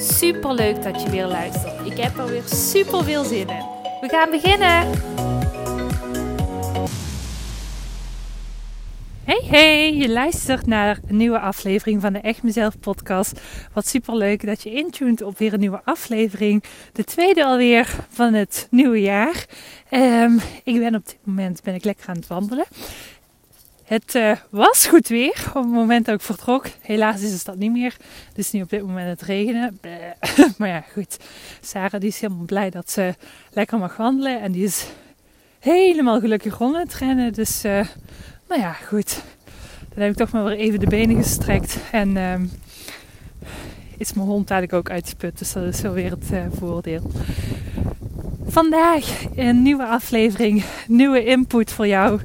Super leuk dat je weer luistert. Ik heb er weer super veel zin in. We gaan beginnen. Hey hey, je luistert naar een nieuwe aflevering van de Echt Mezelf podcast. Wat super leuk dat je intuned op weer een nieuwe aflevering. De tweede alweer van het nieuwe jaar. Um, ik ben op dit moment ben ik lekker aan het wandelen. Het uh, was goed weer op het moment dat ik vertrok. Helaas is het dat niet meer. Dus nu op dit moment het regenen. maar ja, goed. Sarah die is helemaal blij dat ze lekker mag wandelen. En die is helemaal gelukkig rond het rennen. Dus uh, nou ja, goed. Dan heb ik toch maar weer even de benen gestrekt. En um, is mijn hond eigenlijk ook uitgeput. Dus dat is wel weer het uh, voordeel. Vandaag een nieuwe aflevering, nieuwe input voor jou.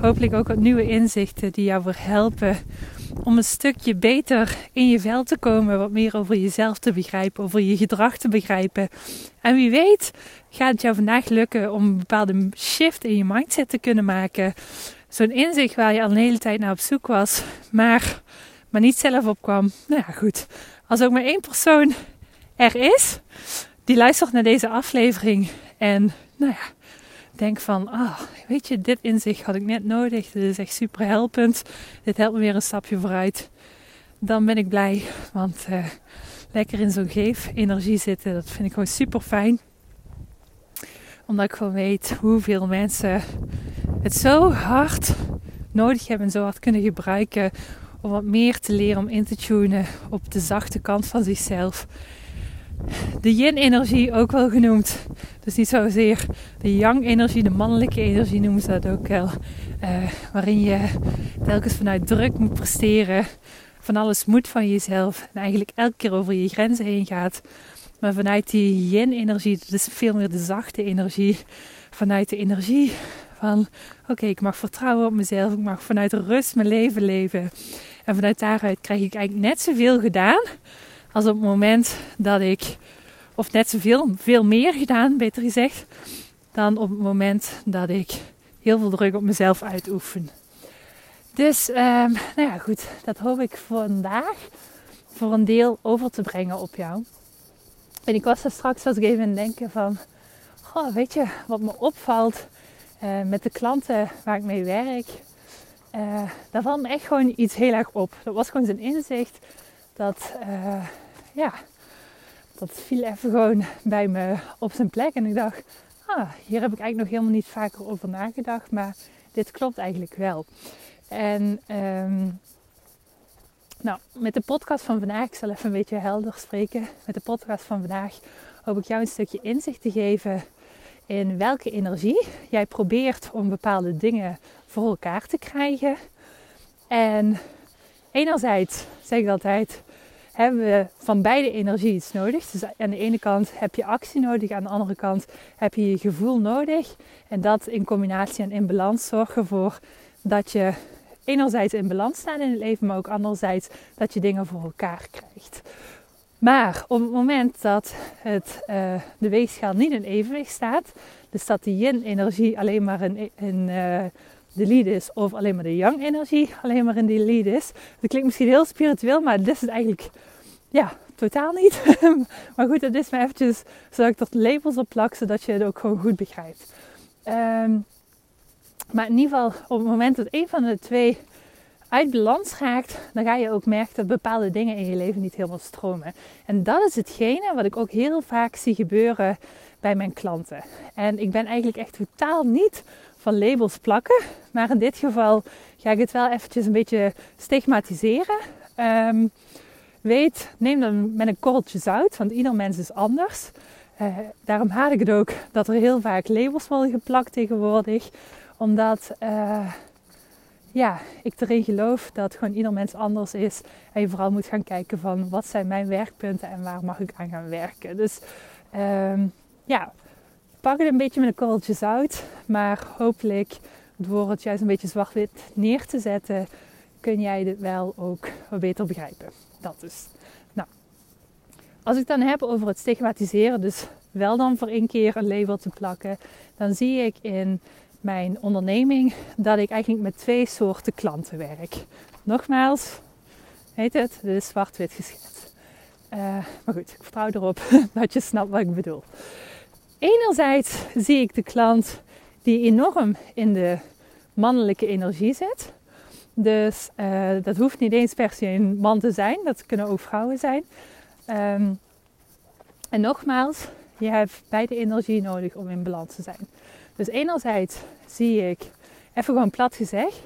Hopelijk ook wat nieuwe inzichten die jou weer helpen om een stukje beter in je vel te komen, wat meer over jezelf te begrijpen, over je gedrag te begrijpen. En wie weet gaat het jou vandaag lukken om een bepaalde shift in je mindset te kunnen maken. Zo'n inzicht waar je al een hele tijd naar op zoek was, maar, maar niet zelf opkwam. Nou ja, goed. Als ook maar één persoon er is die luistert naar deze aflevering en nou ja, denk van, oh, weet je, dit inzicht had ik net nodig. Dit is echt super helpend. Dit helpt me weer een stapje vooruit. Dan ben ik blij, want uh, lekker in zo'n geef-energie zitten, dat vind ik gewoon super fijn. Omdat ik gewoon weet hoeveel mensen het zo hard nodig hebben en zo hard kunnen gebruiken om wat meer te leren om in te tunen op de zachte kant van zichzelf de yin-energie ook wel genoemd. Dus niet zozeer de yang-energie, de mannelijke energie noemen ze dat ook wel. Uh, waarin je telkens vanuit druk moet presteren, van alles moet van jezelf en eigenlijk elke keer over je grenzen heen gaat. Maar vanuit die yin-energie, dat is veel meer de zachte energie, vanuit de energie van oké, ik mag vertrouwen op mezelf, ik mag vanuit rust mijn leven leven. En vanuit daaruit krijg ik eigenlijk net zoveel gedaan op het moment dat ik, of net zoveel, veel meer gedaan, beter gezegd, dan op het moment dat ik heel veel druk op mezelf uitoefen. Dus, um, nou ja, goed, dat hoop ik vandaag voor een deel over te brengen op jou. En ik was er straks was ik even het denken van, weet je, wat me opvalt uh, met de klanten waar ik mee werk. Uh, daar valt me echt gewoon iets heel erg op. Dat was gewoon zijn inzicht dat, uh, ja, dat viel even gewoon bij me op zijn plek. En ik dacht, ah, hier heb ik eigenlijk nog helemaal niet vaker over nagedacht. Maar dit klopt eigenlijk wel. En um, nou, met de podcast van vandaag, ik zal even een beetje helder spreken. Met de podcast van vandaag hoop ik jou een stukje inzicht te geven in welke energie jij probeert om bepaalde dingen voor elkaar te krijgen. En enerzijds zeg ik altijd, hebben we van beide energie iets nodig. Dus aan de ene kant heb je actie nodig, aan de andere kant heb je je gevoel nodig. En dat in combinatie en in balans zorgt ervoor dat je enerzijds in balans staat in het leven, maar ook anderzijds dat je dingen voor elkaar krijgt. Maar op het moment dat het, uh, de weegschaal niet in evenwicht staat, dus dat de yin-energie alleen maar uh, de lead is, of alleen maar de yang-energie alleen maar in die lead is. Dat klinkt misschien heel spiritueel, maar dit is het eigenlijk ja, totaal niet. maar goed, dat is maar eventjes zodat ik er labels op plak, zodat je het ook gewoon goed begrijpt. Um, maar in ieder geval, op het moment dat een van de twee uit balans raakt, dan ga je ook merken dat bepaalde dingen in je leven niet helemaal stromen. En dat is hetgene wat ik ook heel vaak zie gebeuren bij mijn klanten. En ik ben eigenlijk echt totaal niet labels plakken. Maar in dit geval ga ik het wel eventjes een beetje stigmatiseren. Um, weet, neem dan met een korreltje zout, want ieder mens is anders. Uh, daarom haat ik het ook dat er heel vaak labels worden geplakt tegenwoordig. Omdat, uh, ja, ik erin geloof dat gewoon ieder mens anders is. En je vooral moet gaan kijken van wat zijn mijn werkpunten en waar mag ik aan gaan werken. Dus ehm, ja, pak het een beetje met een korreltje zout. Maar hopelijk door het juist een beetje zwart-wit neer te zetten, kun jij dit wel ook wat beter begrijpen. Dat dus. Nou, als ik dan heb over het stigmatiseren, dus wel dan voor één keer een label te plakken, dan zie ik in mijn onderneming dat ik eigenlijk met twee soorten klanten werk. Nogmaals, heet het, dit is zwart-wit geschetst. Uh, maar goed, ik vertrouw erop dat je snapt wat ik bedoel. Enerzijds zie ik de klant die enorm in de mannelijke energie zit. Dus uh, dat hoeft niet eens per se een man te zijn, dat kunnen ook vrouwen zijn. Um, en nogmaals, je hebt beide energie nodig om in balans te zijn. Dus enerzijds zie ik, even gewoon plat gezegd,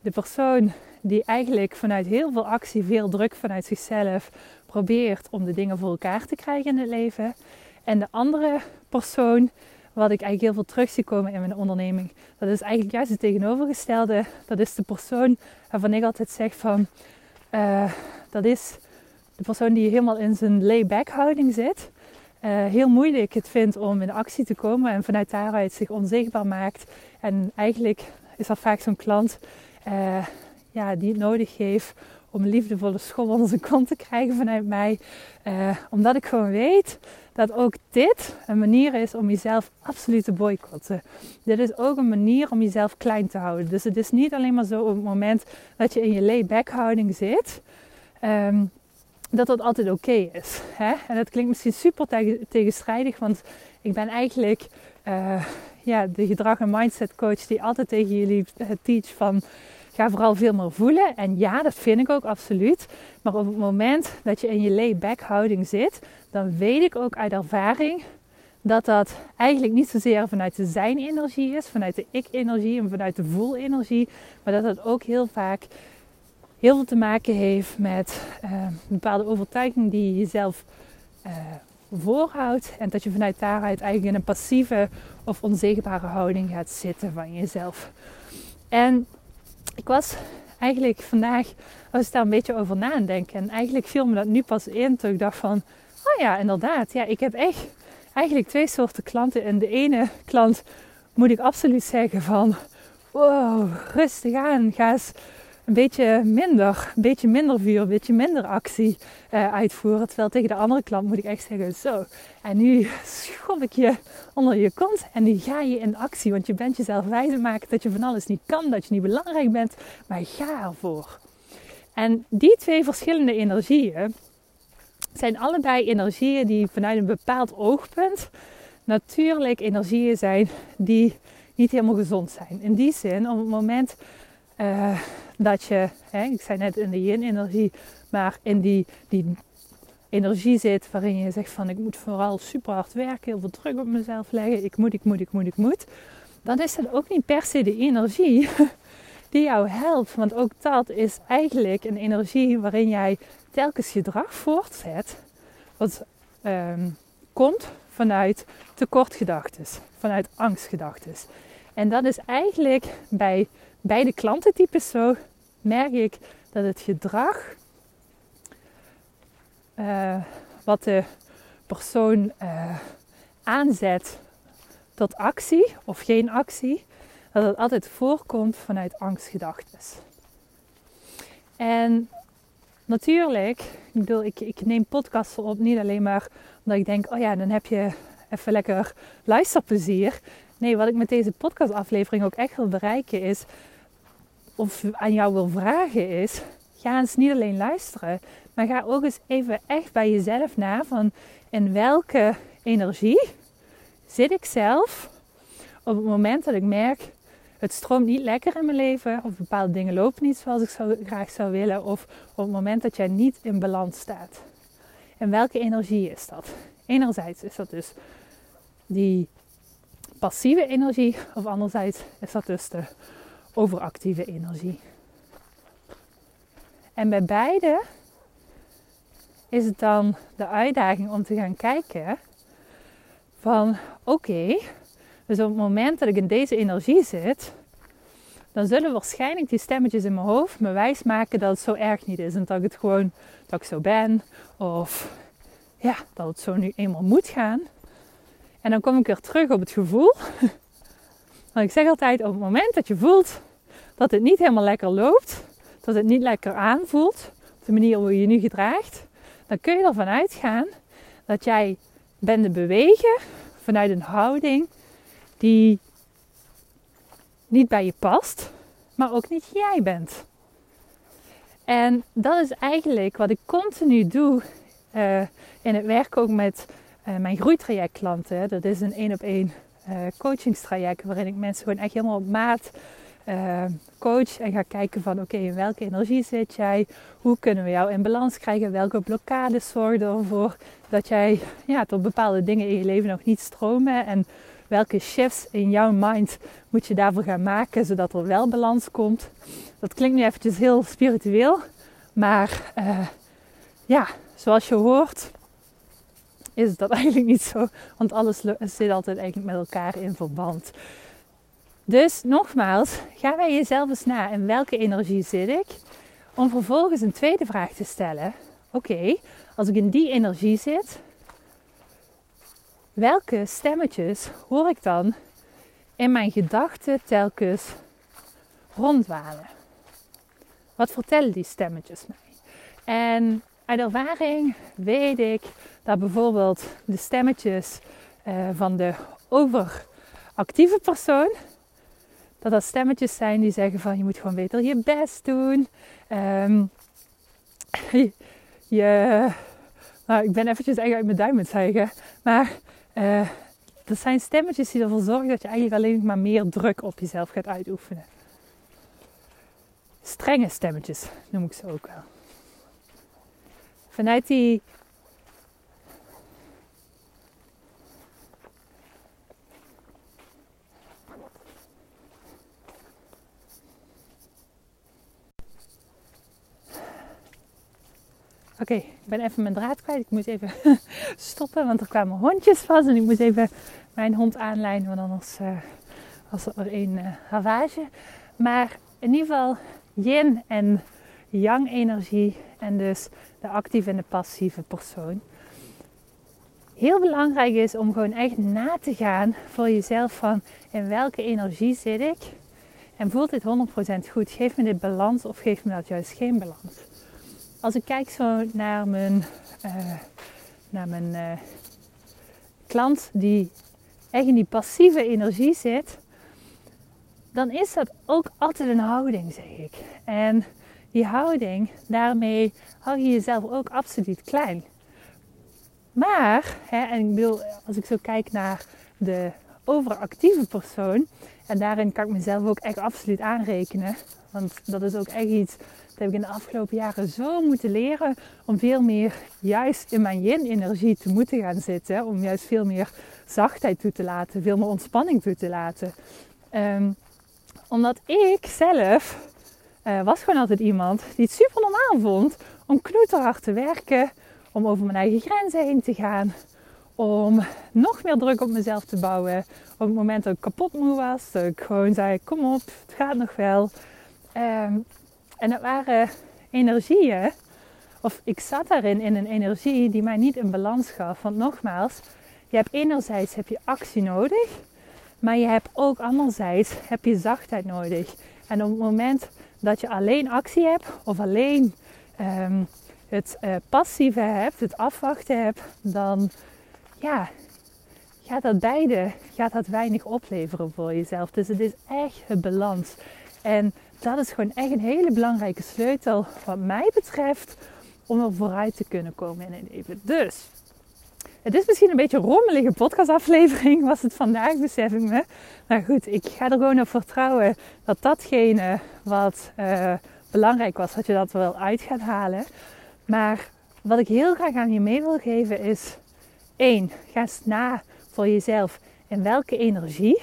de persoon die eigenlijk vanuit heel veel actie, veel druk vanuit zichzelf probeert om de dingen voor elkaar te krijgen in het leven. En de andere persoon, wat ik eigenlijk heel veel terug zie komen in mijn onderneming, dat is eigenlijk juist het tegenovergestelde. Dat is de persoon waarvan ik altijd zeg van, uh, dat is de persoon die helemaal in zijn lay-back houding zit. Uh, heel moeilijk het vindt om in actie te komen en vanuit daaruit zich onzichtbaar maakt. En eigenlijk is dat vaak zo'n klant uh, ja, die het nodig heeft om liefdevolle schop onder zijn kont te krijgen vanuit mij. Uh, omdat ik gewoon weet dat ook dit een manier is om jezelf absoluut te boycotten. Dit is ook een manier om jezelf klein te houden. Dus het is niet alleen maar zo op het moment dat je in je lay-back houding zit. Um, dat dat altijd oké is. Hè? En dat klinkt misschien super tegenstrijdig, want ik ben eigenlijk uh, ja, de gedrag- en mindset coach die altijd tegen jullie teach van ga vooral veel meer voelen. En ja, dat vind ik ook absoluut. Maar op het moment dat je in je lay-back houding zit, dan weet ik ook uit ervaring dat dat eigenlijk niet zozeer vanuit de zijn-energie is, vanuit de ik-energie en vanuit de voel-energie, maar dat dat ook heel vaak heel veel te maken heeft met uh, een bepaalde overtuiging die je jezelf uh, voorhoudt. En dat je vanuit daaruit eigenlijk in een passieve of onzichtbare houding gaat zitten van jezelf. En ik was eigenlijk vandaag, was ik daar een beetje over na denken. En eigenlijk viel me dat nu pas in toen ik dacht van, oh ja, inderdaad. Ja, ik heb echt eigenlijk twee soorten klanten. En de ene klant moet ik absoluut zeggen van, wow, rustig aan, ga eens een beetje minder, een beetje minder vuur, een beetje minder actie uh, uitvoeren. Terwijl tegen de andere klant moet ik echt zeggen, zo. En nu schop ik je onder je kont en nu ga je in actie. Want je bent jezelf wijzer maken dat je van alles niet kan, dat je niet belangrijk bent. Maar ga ervoor. En die twee verschillende energieën zijn allebei energieën die vanuit een bepaald oogpunt natuurlijk energieën zijn die niet helemaal gezond zijn. In die zin, op het moment uh, dat je, hè, ik zei net in de yin-energie, maar in die, die energie zit waarin je zegt van ik moet vooral super hard werken, heel veel druk op mezelf leggen, ik moet, ik moet, ik moet, ik moet. Dan is dat ook niet per se de energie die jou helpt. Want ook dat is eigenlijk een energie waarin jij telkens gedrag voortzet. Wat um, komt vanuit tekortgedachten, vanuit angstgedachten. En dat is eigenlijk bij beide klantentypes zo merk ik dat het gedrag uh, wat de persoon uh, aanzet tot actie of geen actie, dat het altijd voorkomt vanuit angstgedachten. En natuurlijk, ik, bedoel, ik, ik neem podcasts op niet alleen maar omdat ik denk, oh ja, dan heb je even lekker luisterplezier. Nee, wat ik met deze podcastaflevering ook echt wil bereiken is of aan jou wil vragen is, ga eens niet alleen luisteren, maar ga ook eens even echt bij jezelf na van in welke energie zit ik zelf op het moment dat ik merk het stroomt niet lekker in mijn leven of bepaalde dingen lopen niet zoals ik zou, graag zou willen of op het moment dat jij niet in balans staat. En welke energie is dat? Enerzijds is dat dus die passieve energie of anderzijds is dat dus de overactieve energie. En bij beide is het dan de uitdaging om te gaan kijken van oké, dus op het moment dat ik in deze energie zit, dan zullen waarschijnlijk die stemmetjes in mijn hoofd me wijs maken dat het zo erg niet is. En dat ik het gewoon, dat ik zo ben. Of ja, dat het zo nu eenmaal moet gaan. En dan kom ik weer terug op het gevoel. Want ik zeg altijd, op het moment dat je voelt dat het niet helemaal lekker loopt, dat het niet lekker aanvoelt, op de manier hoe je je nu gedraagt, dan kun je ervan uitgaan dat jij bent te bewegen vanuit een houding die niet bij je past, maar ook niet jij bent. En dat is eigenlijk wat ik continu doe uh, in het werk ook met uh, mijn groeitrajectklanten. Dat is een één op één uh, coachingstraject waarin ik mensen gewoon echt helemaal op maat coach en ga kijken van oké, in welke energie zit jij? Hoe kunnen we jou in balans krijgen? Welke blokkades zorgen ervoor dat jij ja, tot bepaalde dingen in je leven nog niet stromen? En welke shifts in jouw mind moet je daarvoor gaan maken zodat er wel balans komt? Dat klinkt nu eventjes heel spiritueel, maar uh, ja, zoals je hoort is dat eigenlijk niet zo, want alles zit altijd eigenlijk met elkaar in verband. Dus nogmaals, ga bij jezelf eens na in welke energie zit ik? Om vervolgens een tweede vraag te stellen. Oké, als ik in die energie zit, welke stemmetjes hoor ik dan in mijn gedachten telkens rondwalen? Wat vertellen die stemmetjes mij? En uit ervaring weet ik dat bijvoorbeeld de stemmetjes uh, van de overactieve persoon, dat dat stemmetjes zijn die zeggen van je moet gewoon beter je best doen. Um, je, nou, ik ben eventjes eigenlijk uit mijn duim het zeggen, maar uh, dat zijn stemmetjes die ervoor zorgen dat je eigenlijk alleen maar meer druk op jezelf gaat uitoefenen. Strenge stemmetjes noem ik ze ook wel. Vanuit die Oké, ik ben even mijn draad kwijt. Ik moet even stoppen, want er kwamen hondjes vast. En ik moet even mijn hond aanlijnen, want anders uh, was er een uh, ravage. Maar in ieder geval yin en yang energie. En dus de actieve en de passieve persoon. Heel belangrijk is om gewoon echt na te gaan voor jezelf van in welke energie zit ik. En voelt dit 100% goed? Geeft me dit balans of geeft me dat juist geen balans? als ik kijk zo naar mijn, uh, naar mijn uh, klant die echt in die passieve energie zit, dan is dat ook altijd een houding, zeg ik. En die houding, daarmee hou je jezelf ook absoluut klein. Maar, hè, en ik bedoel, als ik zo kijk naar de overactieve persoon, en daarin kan ik mezelf ook echt absoluut aanrekenen, want dat is ook echt iets heb ik in de afgelopen jaren zo moeten leren om veel meer juist in mijn yin-energie te moeten gaan zitten. Om juist veel meer zachtheid toe te laten, veel meer ontspanning toe te laten. Ehm, omdat ik zelf uh, was gewoon altijd iemand die het super normaal vond om knoeterhard te werken, om over mijn eigen grenzen heen te gaan, om nog meer druk op mezelf te bouwen. Op het moment dat ik kapot moe was, dat ik gewoon zei: Kom op, het gaat nog wel. Um, en dat waren energieën, of ik zat daarin in een energie die mij niet in balans gaf. Want nogmaals, je hebt enerzijds heb je actie nodig, maar je hebt ook anderzijds heb je zachtheid nodig. En op het moment dat je alleen actie hebt of alleen um, het uh, passieve hebt, het afwachten hebt, dan ja, gaat dat beide gaat dat weinig opleveren voor jezelf. Dus het is echt een balans. En dat is gewoon echt een hele belangrijke sleutel wat mij betreft om er vooruit te kunnen komen in het leven. Dus, het is misschien een beetje een rommelige podcastaflevering was het vandaag, besef ik me. Maar goed, ik ga er gewoon op vertrouwen dat datgene wat uh, belangrijk was, dat je dat wel uit gaat halen. Maar wat ik heel graag aan je mee wil geven is... één, Ga eens na voor jezelf in welke energie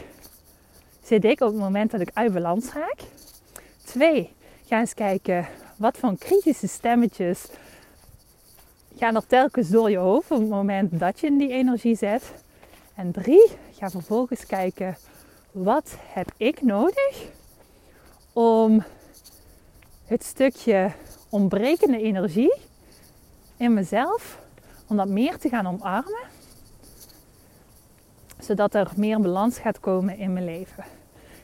zit ik op het moment dat ik uit balans raak. Twee, ga eens kijken wat voor kritische stemmetjes gaan er telkens door je hoofd op het moment dat je in die energie zet. En drie, ga vervolgens kijken wat heb ik nodig om het stukje ontbrekende energie in mezelf, om dat meer te gaan omarmen. Zodat er meer balans gaat komen in mijn leven.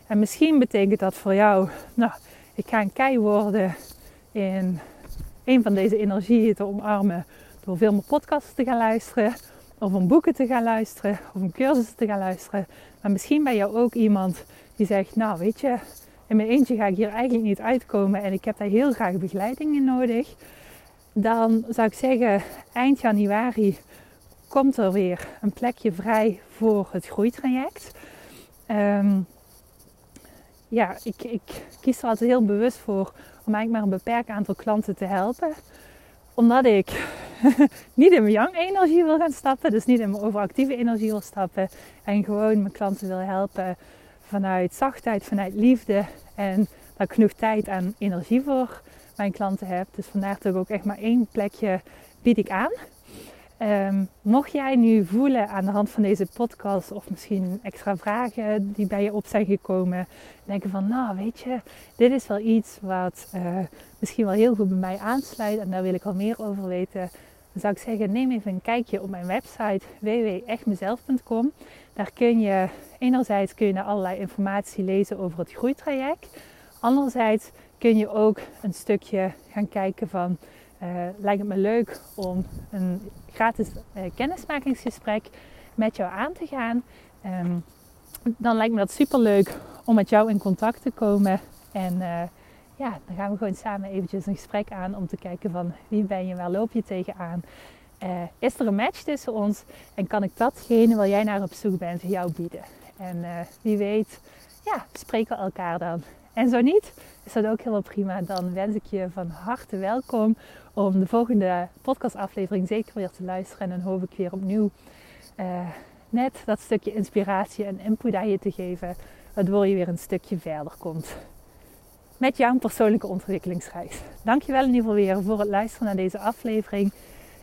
En misschien betekent dat voor jou, nou, ik ga een kei worden in een van deze energieën te omarmen door veel meer podcasts te gaan luisteren, of om boeken te gaan luisteren, of om cursussen te gaan luisteren. Maar misschien ben je ook iemand die zegt, nou weet je, in mijn eentje ga ik hier eigenlijk niet uitkomen en ik heb daar heel graag begeleiding in nodig. Dan zou ik zeggen, eind januari komt er weer een plekje vrij voor het groeitraject. Um, ja, ik, ik kies er altijd heel bewust voor om eigenlijk maar een beperkt aantal klanten te helpen. Omdat ik niet in mijn yang energie wil gaan stappen, dus niet in mijn overactieve energie wil stappen. En gewoon mijn klanten wil helpen vanuit zachtheid, vanuit liefde. En dat ik genoeg tijd en energie voor mijn klanten heb. Dus vandaar dat ik ook echt maar één plekje bied ik aan. Ehm, mocht jij nu voelen aan de hand van deze podcast of misschien extra vragen die bij je op zijn gekomen, denken van nou weet je, dit is wel iets wat uh, misschien wel heel goed bij mij aansluit en daar wil ik al meer over weten, dan zou ik zeggen neem even een kijkje op mijn website www.echtmezelf.com. Daar kun je enerzijds kun je allerlei informatie lezen over het groeitraject, anderzijds kun je ook een stukje gaan kijken van uh, lijkt het me leuk om een gratis uh, kennismakingsgesprek met jou aan te gaan. Um, dan lijkt me dat super leuk om met jou in contact te komen. En uh, ja, dan gaan we gewoon samen eventjes een gesprek aan om te kijken van wie ben je, waar loop je tegenaan. is er een match tussen ons en kan ik datgene waar jij naar op zoek bent jou bieden? En wie weet, ja, spreken we elkaar dan. En zo niet, is dat ook helemaal prima. Dan wens ik je van harte welkom om de volgende podcastaflevering zeker weer te luisteren. En dan hoop ik weer opnieuw uh, net dat stukje inspiratie en input aan je te geven. Waardoor je weer een stukje verder komt. Met jouw persoonlijke ontwikkelingsreis. Dankjewel in ieder geval weer voor het luisteren naar deze aflevering.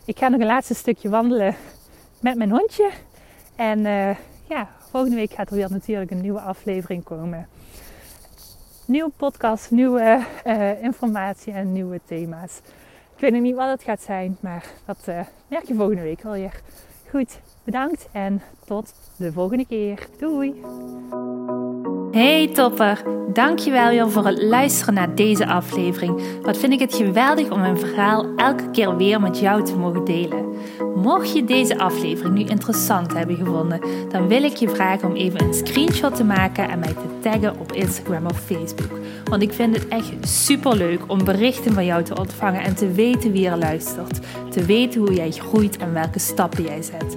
Ik ga nog een laatste stukje wandelen met mijn hondje. En uh, ja, volgende week gaat er weer natuurlijk een nieuwe aflevering komen nieuwe podcast, nieuwe uh, informatie en nieuwe thema's. Ik weet nog niet wat het gaat zijn, maar dat uh, merk je volgende week wel weer. Goed, bedankt en tot de volgende keer. Doei! Hey topper, dankjewel weer voor het luisteren naar deze aflevering. Wat vind ik het geweldig om mijn verhaal elke keer weer met jou te mogen delen. Mocht je deze aflevering nu interessant hebben gevonden, dan wil ik je vragen om even een screenshot te maken en mij te taggen op Instagram of Facebook. Want ik vind het echt super leuk om berichten van jou te ontvangen en te weten wie er luistert. Te weten hoe jij groeit en welke stappen jij zet.